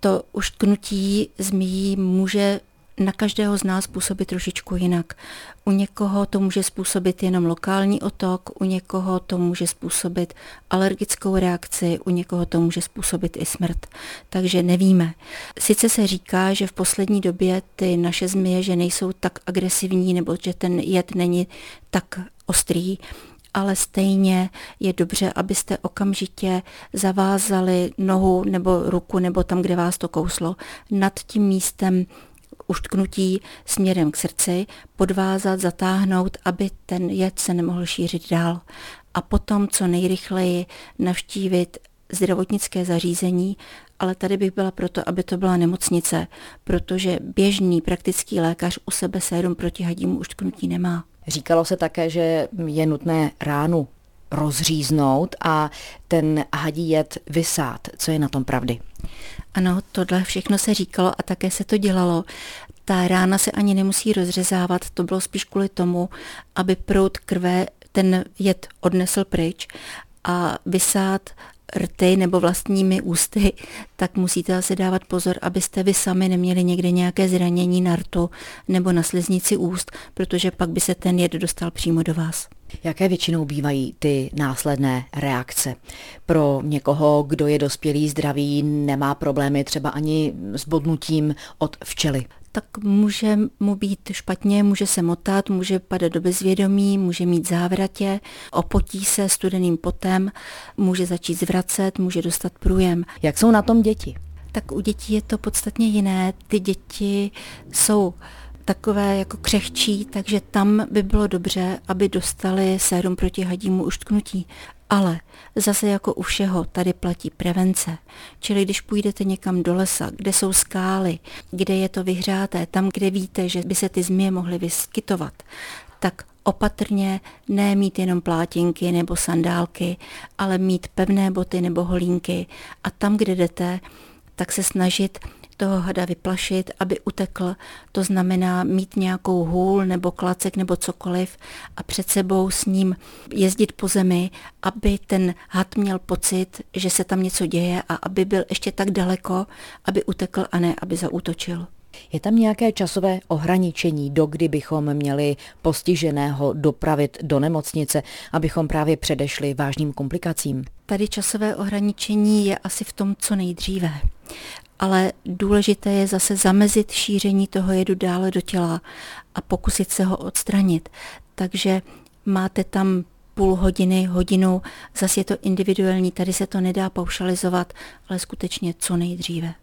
To uštknutí zmíjí může na každého z nás působit trošičku jinak. U někoho to může způsobit jenom lokální otok, u někoho to může způsobit alergickou reakci, u někoho to může způsobit i smrt. Takže nevíme. Sice se říká, že v poslední době ty naše zmije, že nejsou tak agresivní, nebo že ten jed není tak ostrý, ale stejně je dobře, abyste okamžitě zavázali nohu nebo ruku nebo tam, kde vás to kouslo, nad tím místem uštknutí směrem k srdci, podvázat, zatáhnout, aby ten jed se nemohl šířit dál. A potom co nejrychleji navštívit zdravotnické zařízení, ale tady bych byla proto, aby to byla nemocnice, protože běžný praktický lékař u sebe sérum proti hadímu uštknutí nemá. Říkalo se také, že je nutné ránu rozříznout a ten hadí jed vysát. Co je na tom pravdy? Ano, tohle všechno se říkalo a také se to dělalo. Ta rána se ani nemusí rozřezávat, to bylo spíš kvůli tomu, aby proud krve ten jed odnesl pryč a vysát rty nebo vlastními ústy, tak musíte asi dávat pozor, abyste vy sami neměli někde nějaké zranění na rtu nebo na sliznici úst, protože pak by se ten jed dostal přímo do vás. Jaké většinou bývají ty následné reakce? Pro někoho, kdo je dospělý, zdravý, nemá problémy třeba ani s bodnutím od včely tak může mu být špatně, může se motat, může padat do bezvědomí, může mít závratě, opotí se studeným potem, může začít zvracet, může dostat průjem. Jak jsou na tom děti? Tak u dětí je to podstatně jiné. Ty děti jsou takové jako křehčí, takže tam by bylo dobře, aby dostali sérum proti hadímu uštknutí. Ale zase jako u všeho tady platí prevence. Čili když půjdete někam do lesa, kde jsou skály, kde je to vyhřáté, tam, kde víte, že by se ty zmije mohly vyskytovat, tak opatrně ne mít jenom plátinky nebo sandálky, ale mít pevné boty nebo holínky a tam, kde jdete, tak se snažit toho hada vyplašit, aby utekl. To znamená mít nějakou hůl nebo klacek nebo cokoliv a před sebou s ním jezdit po zemi, aby ten had měl pocit, že se tam něco děje a aby byl ještě tak daleko, aby utekl a ne, aby zaútočil. Je tam nějaké časové ohraničení, do kdy bychom měli postiženého dopravit do nemocnice, abychom právě předešli vážným komplikacím? Tady časové ohraničení je asi v tom, co nejdříve ale důležité je zase zamezit šíření toho jedu dále do těla a pokusit se ho odstranit. Takže máte tam půl hodiny, hodinu, zase je to individuální, tady se to nedá paušalizovat, ale skutečně co nejdříve.